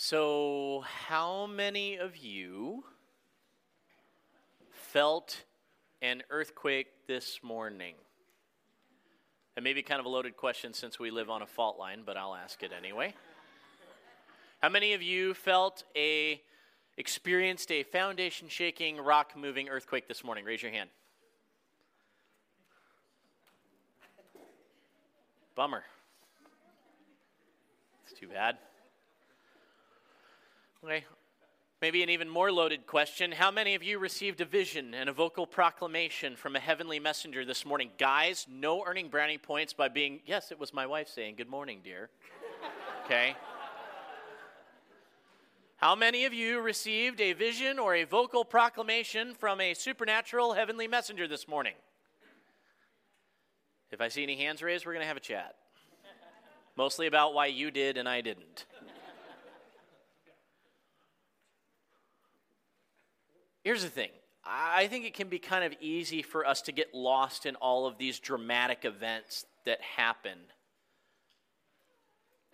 So, how many of you felt an earthquake this morning? It may be kind of a loaded question since we live on a fault line, but I'll ask it anyway. How many of you felt a experienced a foundation shaking, rock moving earthquake this morning? Raise your hand. Bummer. It's too bad. Okay. Maybe an even more loaded question. How many of you received a vision and a vocal proclamation from a heavenly messenger this morning? Guys, no earning brownie points by being, yes, it was my wife saying, Good morning, dear. Okay. How many of you received a vision or a vocal proclamation from a supernatural heavenly messenger this morning? If I see any hands raised, we're going to have a chat. Mostly about why you did and I didn't. Here's the thing I think it can be kind of easy for us to get lost in all of these dramatic events that happen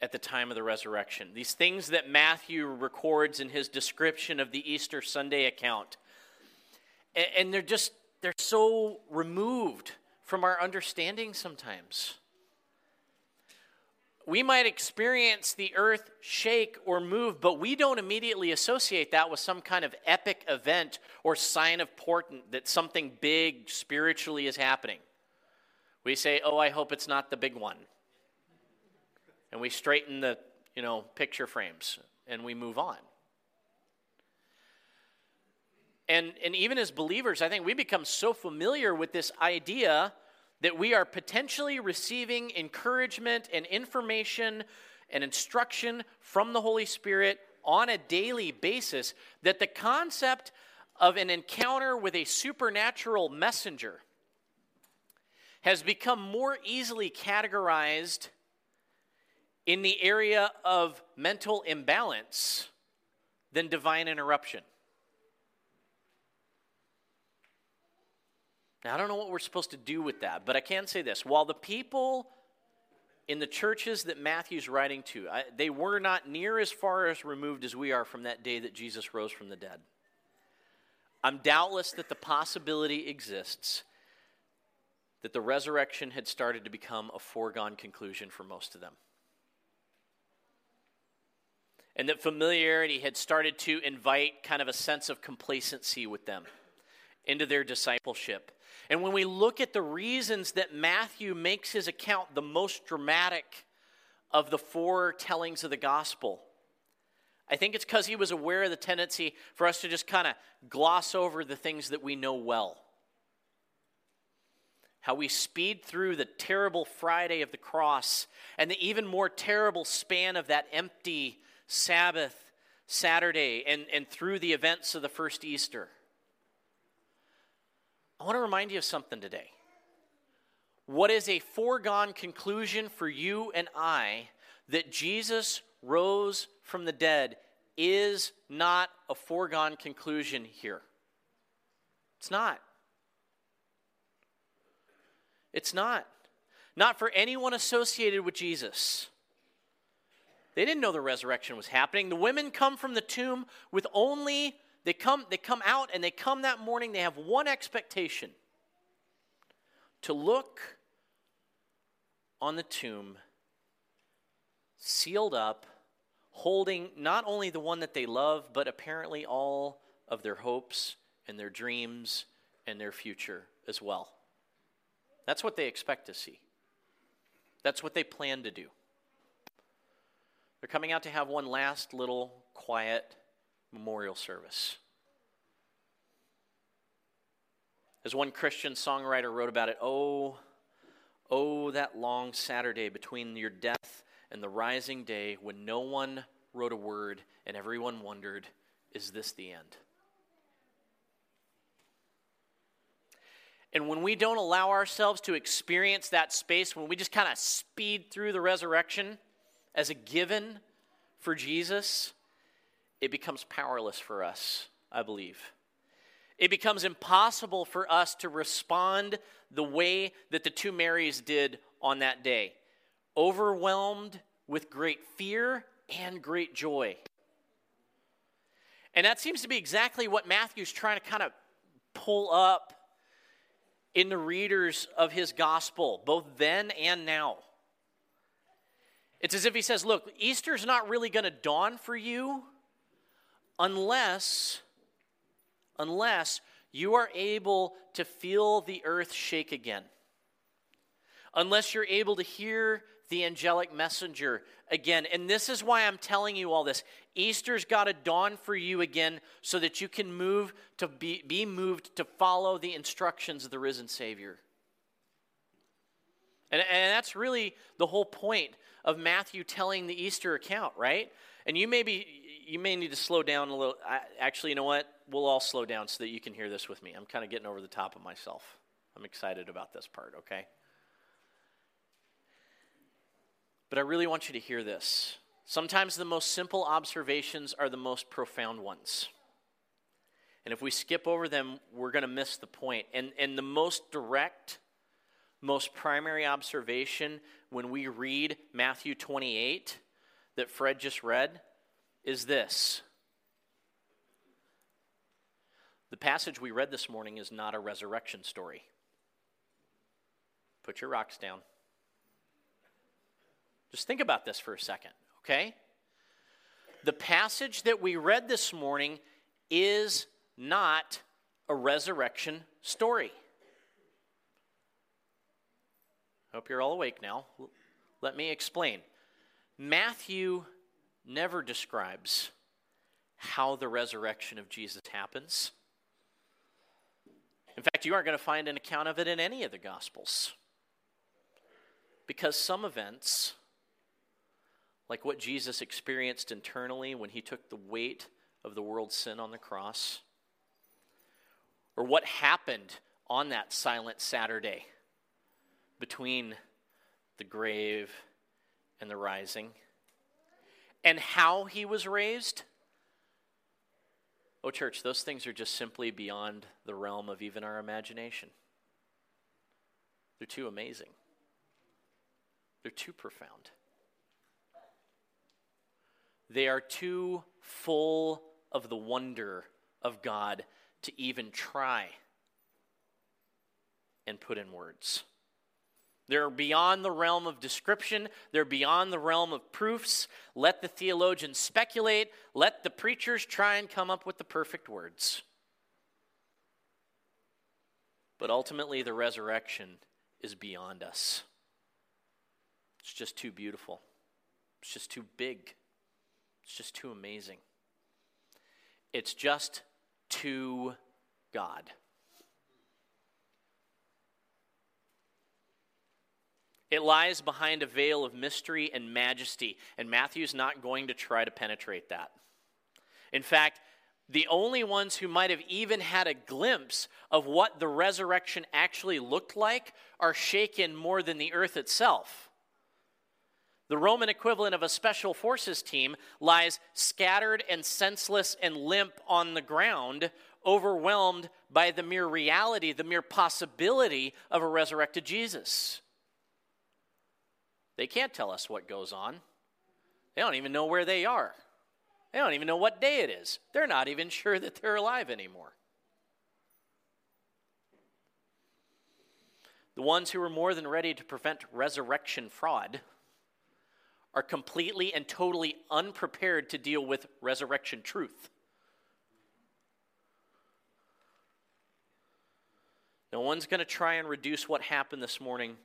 at the time of the resurrection. These things that Matthew records in his description of the Easter Sunday account. And they're just, they're so removed from our understanding sometimes. We might experience the earth shake or move, but we don't immediately associate that with some kind of epic event or sign of portent that something big spiritually is happening. We say, "Oh, I hope it's not the big one." and we straighten the you know picture frames and we move on and and even as believers i think we become so familiar with this idea that we are potentially receiving encouragement and information and instruction from the holy spirit on a daily basis that the concept of an encounter with a supernatural messenger has become more easily categorized in the area of mental imbalance than divine interruption. Now, I don't know what we're supposed to do with that, but I can say this. While the people in the churches that Matthew's writing to, I, they were not near as far as removed as we are from that day that Jesus rose from the dead. I'm doubtless that the possibility exists that the resurrection had started to become a foregone conclusion for most of them and that familiarity had started to invite kind of a sense of complacency with them into their discipleship. And when we look at the reasons that Matthew makes his account the most dramatic of the four tellings of the gospel, I think it's because he was aware of the tendency for us to just kind of gloss over the things that we know well. How we speed through the terrible Friday of the cross and the even more terrible span of that empty Sabbath, Saturday, and, and through the events of the first Easter. I want to remind you of something today. What is a foregone conclusion for you and I that Jesus rose from the dead is not a foregone conclusion here. It's not. It's not. Not for anyone associated with Jesus. They didn't know the resurrection was happening. The women come from the tomb with only they come they come out and they come that morning they have one expectation to look on the tomb sealed up holding not only the one that they love but apparently all of their hopes and their dreams and their future as well. That's what they expect to see. That's what they plan to do. They're coming out to have one last little quiet memorial service. As one Christian songwriter wrote about it, oh, oh, that long Saturday between your death and the rising day when no one wrote a word and everyone wondered, is this the end? And when we don't allow ourselves to experience that space, when we just kind of speed through the resurrection, as a given for Jesus, it becomes powerless for us, I believe. It becomes impossible for us to respond the way that the two Marys did on that day overwhelmed with great fear and great joy. And that seems to be exactly what Matthew's trying to kind of pull up in the readers of his gospel, both then and now. It's as if he says, Look, Easter's not really going to dawn for you unless, unless you are able to feel the earth shake again. Unless you're able to hear the angelic messenger again. And this is why I'm telling you all this. Easter's got to dawn for you again so that you can move to be, be moved to follow the instructions of the risen Savior. And, and that's really the whole point of Matthew telling the Easter account, right? And you may be, you may need to slow down a little. I, actually, you know what? We'll all slow down so that you can hear this with me. I'm kind of getting over the top of myself. I'm excited about this part, okay? But I really want you to hear this. Sometimes the most simple observations are the most profound ones. And if we skip over them, we're going to miss the point. And, and the most direct, most primary observation when we read Matthew 28 that Fred just read is this The passage we read this morning is not a resurrection story. Put your rocks down. Just think about this for a second, okay? The passage that we read this morning is not a resurrection story. Hope you're all awake now. Let me explain. Matthew never describes how the resurrection of Jesus happens. In fact, you aren't going to find an account of it in any of the Gospels. Because some events like what Jesus experienced internally when he took the weight of the world's sin on the cross, or what happened on that silent Saturday between the grave and the rising, and how he was raised. Oh, church, those things are just simply beyond the realm of even our imagination. They're too amazing, they're too profound. They are too full of the wonder of God to even try and put in words. They're beyond the realm of description. They're beyond the realm of proofs. Let the theologians speculate. Let the preachers try and come up with the perfect words. But ultimately, the resurrection is beyond us. It's just too beautiful, it's just too big. It's just too amazing. It's just too God. It lies behind a veil of mystery and majesty, and Matthew's not going to try to penetrate that. In fact, the only ones who might have even had a glimpse of what the resurrection actually looked like are shaken more than the earth itself. The Roman equivalent of a special forces team lies scattered and senseless and limp on the ground, overwhelmed by the mere reality, the mere possibility of a resurrected Jesus. They can't tell us what goes on. They don't even know where they are. They don't even know what day it is. They're not even sure that they're alive anymore. The ones who are more than ready to prevent resurrection fraud are completely and totally unprepared to deal with resurrection truth. No one's going to try and reduce what happened this morning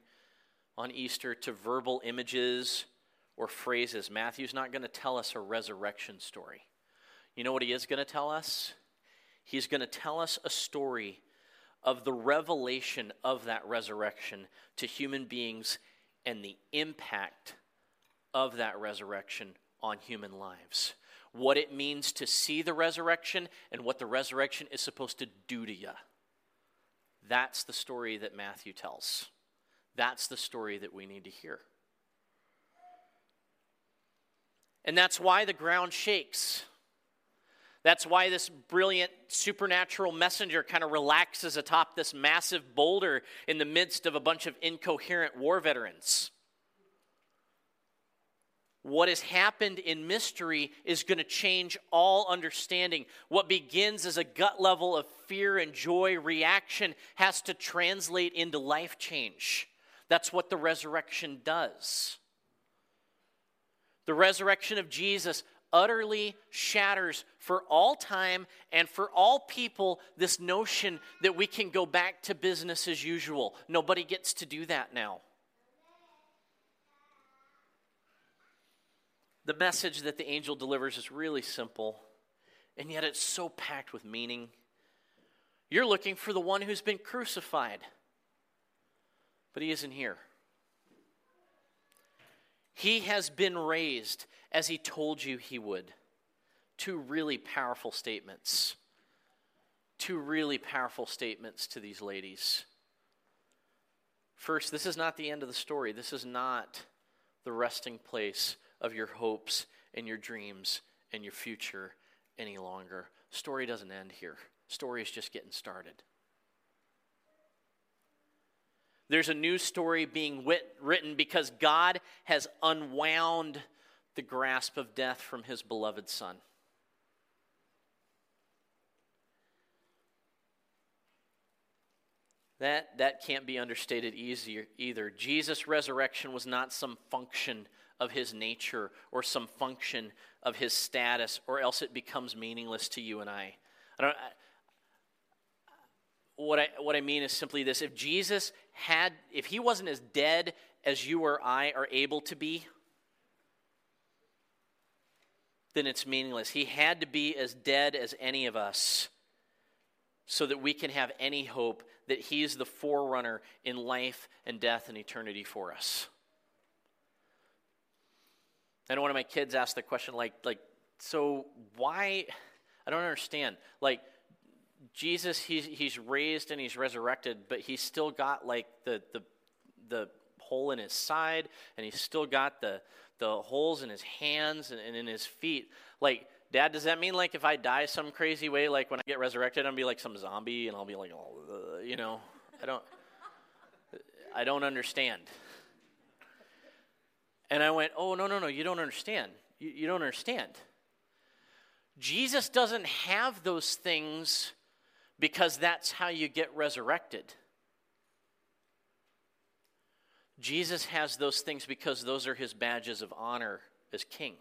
on Easter to verbal images or phrases. Matthew's not going to tell us a resurrection story. You know what he is going to tell us? He's going to tell us a story of the revelation of that resurrection to human beings and the impact of that resurrection on human lives. What it means to see the resurrection and what the resurrection is supposed to do to you. That's the story that Matthew tells. That's the story that we need to hear. And that's why the ground shakes. That's why this brilliant supernatural messenger kind of relaxes atop this massive boulder in the midst of a bunch of incoherent war veterans. what has happened in mystery is going to change all understanding. What begins as a gut level of fear and joy reaction has to translate into life change. That's what the resurrection does. The resurrection of Jesus utterly shatters for all time and for all people this notion that we can go back to business as usual. Nobody gets to do that now. The message that the angel delivers is really simple, and yet it's so packed with meaning. You're looking for the one who's been crucified, but he isn't here. He has been raised as he told you he would. Two really powerful statements. Two really powerful statements to these ladies. First, this is not the end of the story. This is not the resting place of your hopes and your dreams and your future any longer. Story doesn't end here. Story is just getting started. There's a new story being wit- written because God has unwound the grasp of death from his beloved Son. That, that can't be understated easier either. Jesus' resurrection was not some function of his nature or some function of his status, or else it becomes meaningless to you and I. I don't, I, what I, what I mean is simply this if Jesus had, if he wasn't as dead as you or I are able to be, then it's meaningless. He had to be as dead as any of us so that we can have any hope that he's the forerunner in life and death and eternity for us. And one of my kids asked the question, like, like, so why? I don't understand. Like, Jesus, he's, he's raised and he's resurrected, but he's still got like the, the, the hole in his side, and he's still got the, the holes in his hands and, and in his feet. Like, Dad, does that mean like if I die some crazy way, like when I get resurrected, I'm be like some zombie and I'll be like, oh, uh, you know, I don't, I don't understand. And I went, oh no no no, you don't understand. You, you don't understand. Jesus doesn't have those things because that's how you get resurrected. Jesus has those things because those are his badges of honor as king.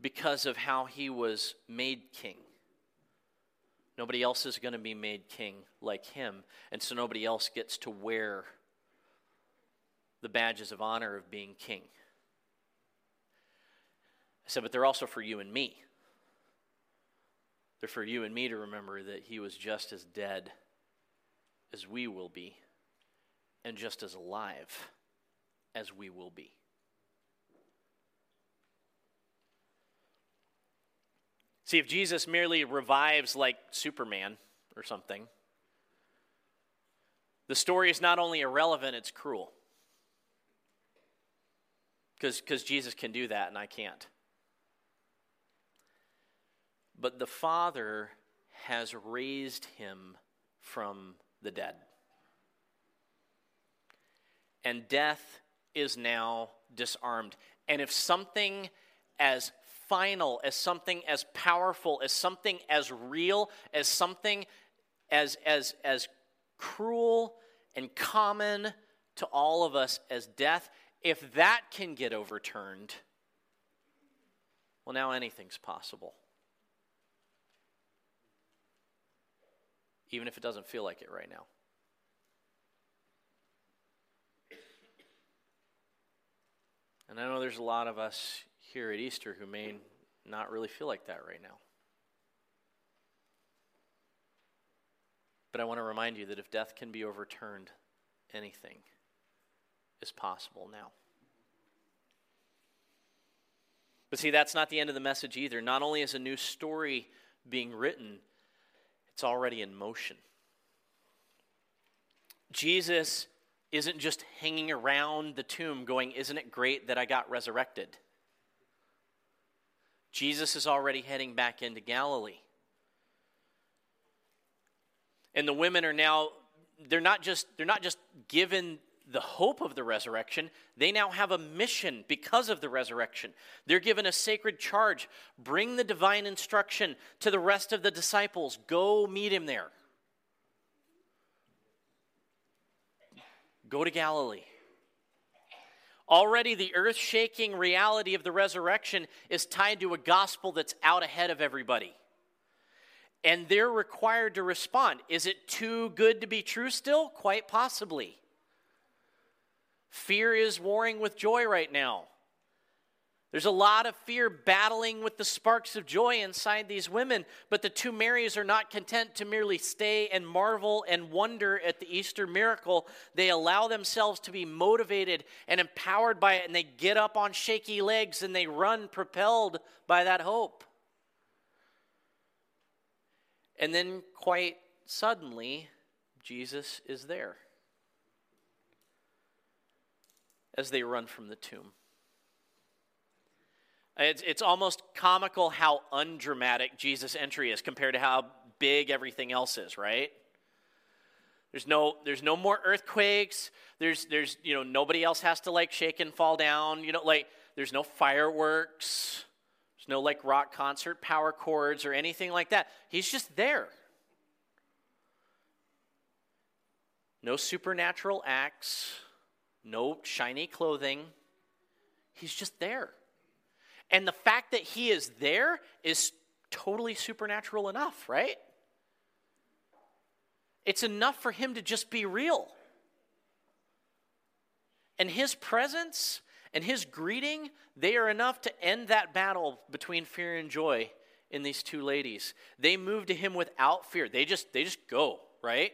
Because of how he was made king. Nobody else is going to be made king like him, and so nobody else gets to wear the badges of honor of being king. I said, but they're also for you and me. For you and me to remember that he was just as dead as we will be, and just as alive as we will be. See, if Jesus merely revives like Superman or something, the story is not only irrelevant, it's cruel. Because Jesus can do that and I can't. But the Father has raised him from the dead. And death is now disarmed. And if something as final, as something as powerful, as something as real, as something as, as, as cruel and common to all of us as death, if that can get overturned, well, now anything's possible. Even if it doesn't feel like it right now. And I know there's a lot of us here at Easter who may not really feel like that right now. But I want to remind you that if death can be overturned, anything is possible now. But see, that's not the end of the message either. Not only is a new story being written, it's already in motion. Jesus isn't just hanging around the tomb going, Isn't it great that I got resurrected? Jesus is already heading back into Galilee. And the women are now, they're not just, they're not just given the hope of the resurrection, they now have a mission because of the resurrection. They're given a sacred charge bring the divine instruction to the rest of the disciples, go meet him there. Go to Galilee. Already, the earth shaking reality of the resurrection is tied to a gospel that's out ahead of everybody. And they're required to respond. Is it too good to be true still? Quite possibly. Fear is warring with joy right now. There's a lot of fear battling with the sparks of joy inside these women, but the two Marys are not content to merely stay and marvel and wonder at the Easter miracle. They allow themselves to be motivated and empowered by it, and they get up on shaky legs and they run propelled by that hope. And then, quite suddenly, Jesus is there as they run from the tomb. It's, it's almost comical how undramatic Jesus' entry is compared to how big everything else is, right? There's no, there's no more earthquakes. There's, there's, you know, nobody else has to like shake and fall down. You know, like there's no fireworks. There's no like rock concert power chords or anything like that. He's just there. No supernatural acts. No shiny clothing. He's just there. And the fact that he is there is totally supernatural enough, right? It's enough for him to just be real. And his presence and his greeting, they are enough to end that battle between fear and joy in these two ladies. They move to him without fear. They just they just go, right?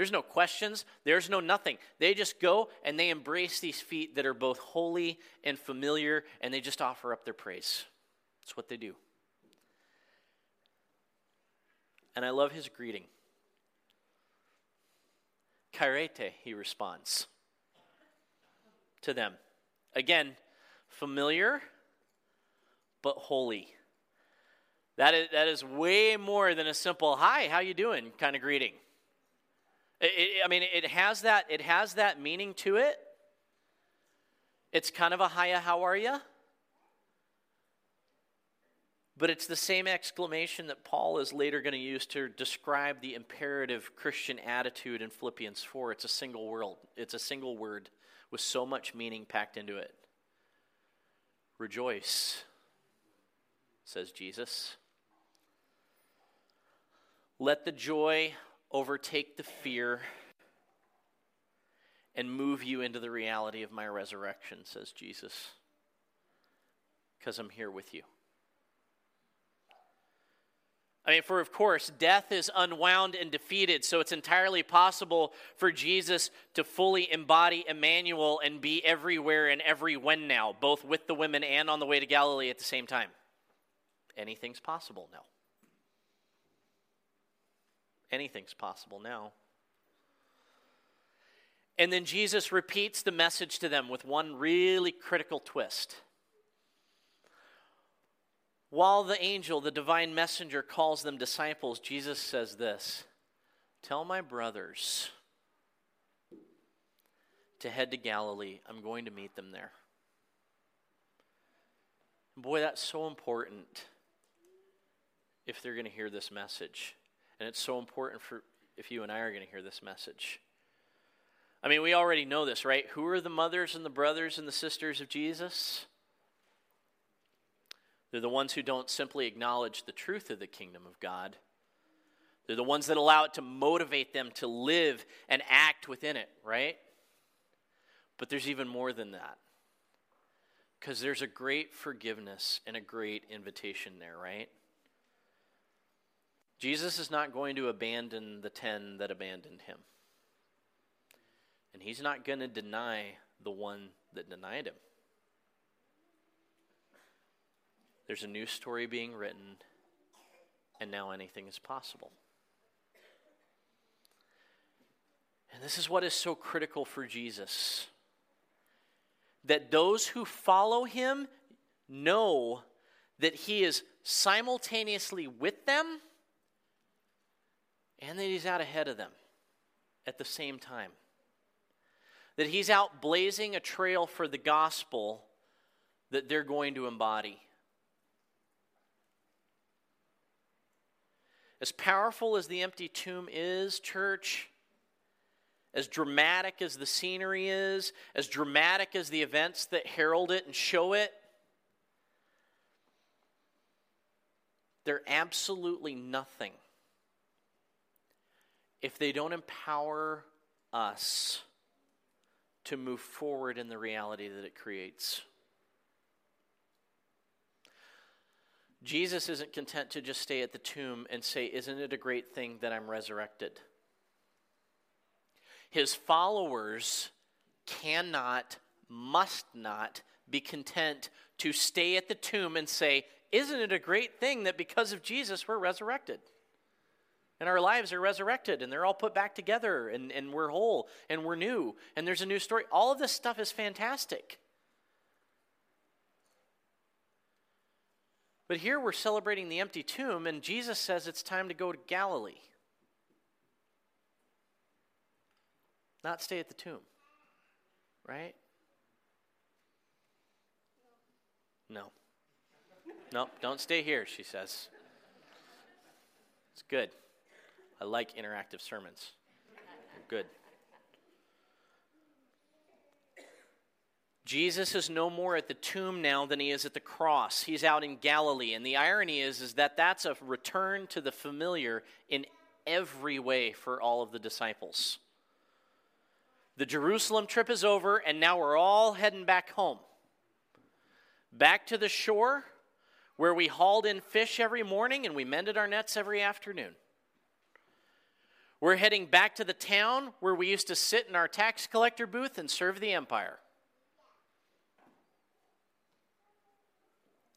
There's no questions, there's no nothing. They just go and they embrace these feet that are both holy and familiar, and they just offer up their praise. That's what they do. And I love his greeting. Chairete, he responds to them. Again, familiar but holy. That is, that is way more than a simple hi, how you doing kind of greeting. It, I mean, it has that. It has that meaning to it. It's kind of a hiya, how are you? But it's the same exclamation that Paul is later going to use to describe the imperative Christian attitude in Philippians 4. It's a single word. It's a single word with so much meaning packed into it. Rejoice, says Jesus. Let the joy overtake the fear and move you into the reality of my resurrection, says Jesus, because I'm here with you. I mean, for of course, death is unwound and defeated, so it's entirely possible for Jesus to fully embody Emmanuel and be everywhere and every when now, both with the women and on the way to Galilee at the same time. Anything's possible now. Anything's possible now. And then Jesus repeats the message to them with one really critical twist. While the angel, the divine messenger, calls them disciples, Jesus says this Tell my brothers to head to Galilee. I'm going to meet them there. Boy, that's so important if they're going to hear this message. And it's so important for if you and I are going to hear this message. I mean, we already know this, right? Who are the mothers and the brothers and the sisters of Jesus? They're the ones who don't simply acknowledge the truth of the kingdom of God. They're the ones that allow it to motivate them to live and act within it, right? But there's even more than that. Because there's a great forgiveness and a great invitation there, right? Jesus is not going to abandon the ten that abandoned him. And he's not going to deny the one that denied him. There's a new story being written, and now anything is possible. And this is what is so critical for Jesus that those who follow him know that he is simultaneously with them and that he's out ahead of them at the same time. that he's out blazing a trail for the gospel that they're going to embody. As powerful as the empty tomb is, church, as dramatic as the scenery is, as dramatic as the events that herald it and show it, they're absolutely nothing if they don't empower us to move forward in the reality that it creates. Jesus isn't content to just stay at the tomb and say, Isn't it a great thing that I'm resurrected? His followers cannot, must not be content to stay at the tomb and say, Isn't it a great thing that because of Jesus we're resurrected? And our lives are resurrected and they're all put back together and, and we're whole and we're new and there's a new story. All of this stuff is fantastic. But here we're celebrating the empty tomb, and Jesus says it's time to go to Galilee. Not stay at the tomb. Right? No. No, don't stay here, she says. It's good. I like interactive sermons. Good. Jesus is no more at the tomb now than he is at the cross. He's out in Galilee. And the irony is, is that that's a return to the familiar in every way for all of the disciples. The Jerusalem trip is over, and now we're all heading back home. Back to the shore where we hauled in fish every morning and we mended our nets every afternoon. We're heading back to the town where we used to sit in our tax collector booth and serve the empire.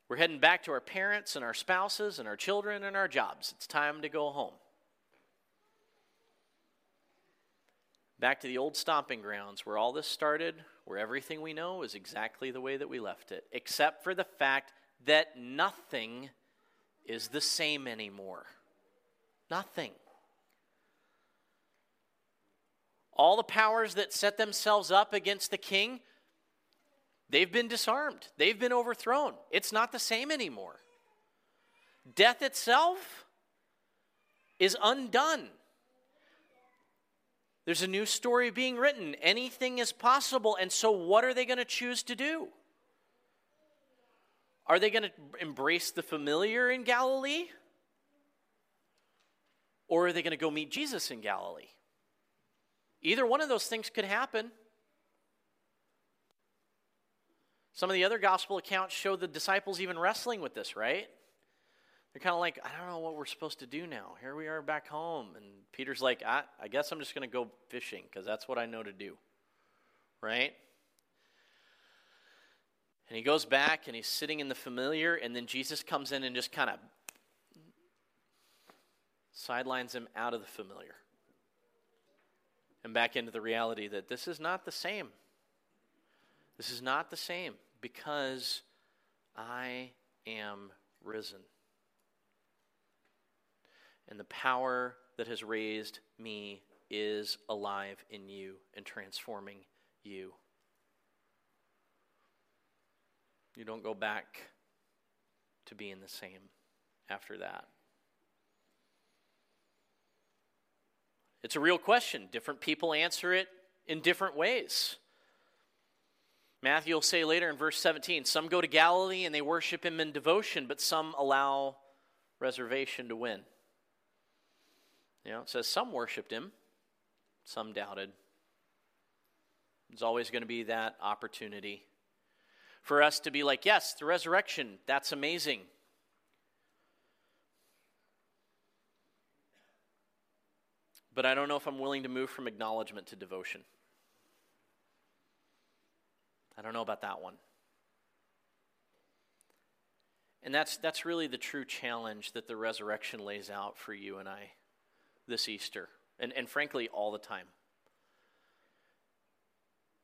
We're heading back to our parents and our spouses and our children and our jobs. It's time to go home. Back to the old stomping grounds where all this started, where everything we know is exactly the way that we left it, except for the fact that nothing is the same anymore. Nothing. All the powers that set themselves up against the king They've been disarmed, they've been overthrown. It's not the same anymore. Death itself is undone. There's a new story being written. Anything is possible. And so, what are they going to choose to do? Are they going to embrace the familiar in Galilee? Or are they going to go meet Jesus in Galilee? Either one of those things could happen. Some of the other gospel accounts show the disciples even wrestling with this, right? They're kind of like, I don't know what we're supposed to do now. Here we are back home. And Peter's like, I, I guess I'm just going to go fishing because that's what I know to do. Right? And he goes back and he's sitting in the familiar, and then Jesus comes in and just kind of sidelines him out of the familiar and back into the reality that this is not the same. This is not the same because I am risen. And the power that has raised me is alive in you and transforming you. You don't go back to being the same after that. It's a real question. Different people answer it in different ways. Matthew will say later in verse 17 some go to Galilee and they worship him in devotion, but some allow reservation to win. You know, it says some worshiped him, some doubted. There's always going to be that opportunity for us to be like, yes, the resurrection, that's amazing. But I don't know if I'm willing to move from acknowledgement to devotion. I don't know about that one. And that's, that's really the true challenge that the resurrection lays out for you and I this Easter, and, and frankly, all the time.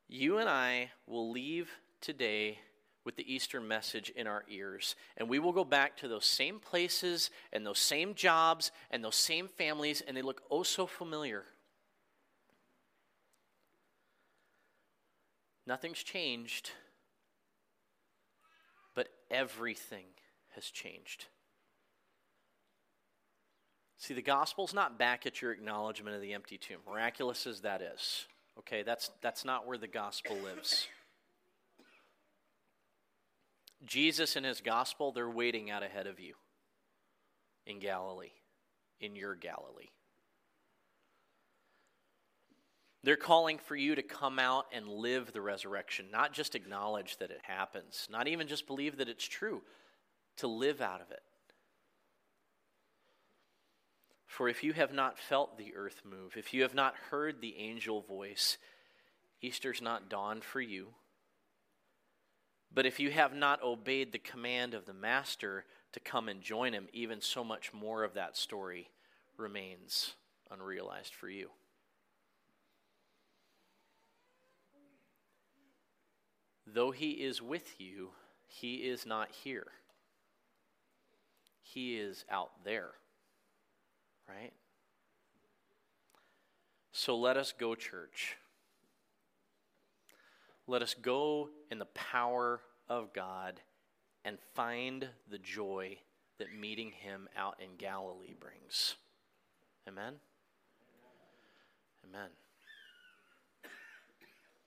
You and I will leave today with the Easter message in our ears, and we will go back to those same places and those same jobs and those same families, and they look oh so familiar. Nothing's changed, but everything has changed. See, the gospel's not back at your acknowledgement of the empty tomb, miraculous as that is. Okay, that's, that's not where the gospel lives. Jesus and his gospel, they're waiting out ahead of you in Galilee, in your Galilee. They're calling for you to come out and live the resurrection, not just acknowledge that it happens, not even just believe that it's true, to live out of it. For if you have not felt the earth move, if you have not heard the angel voice, Easter's not dawned for you. But if you have not obeyed the command of the Master to come and join him, even so much more of that story remains unrealized for you. Though he is with you, he is not here. He is out there. Right? So let us go, church. Let us go in the power of God and find the joy that meeting him out in Galilee brings. Amen? Amen.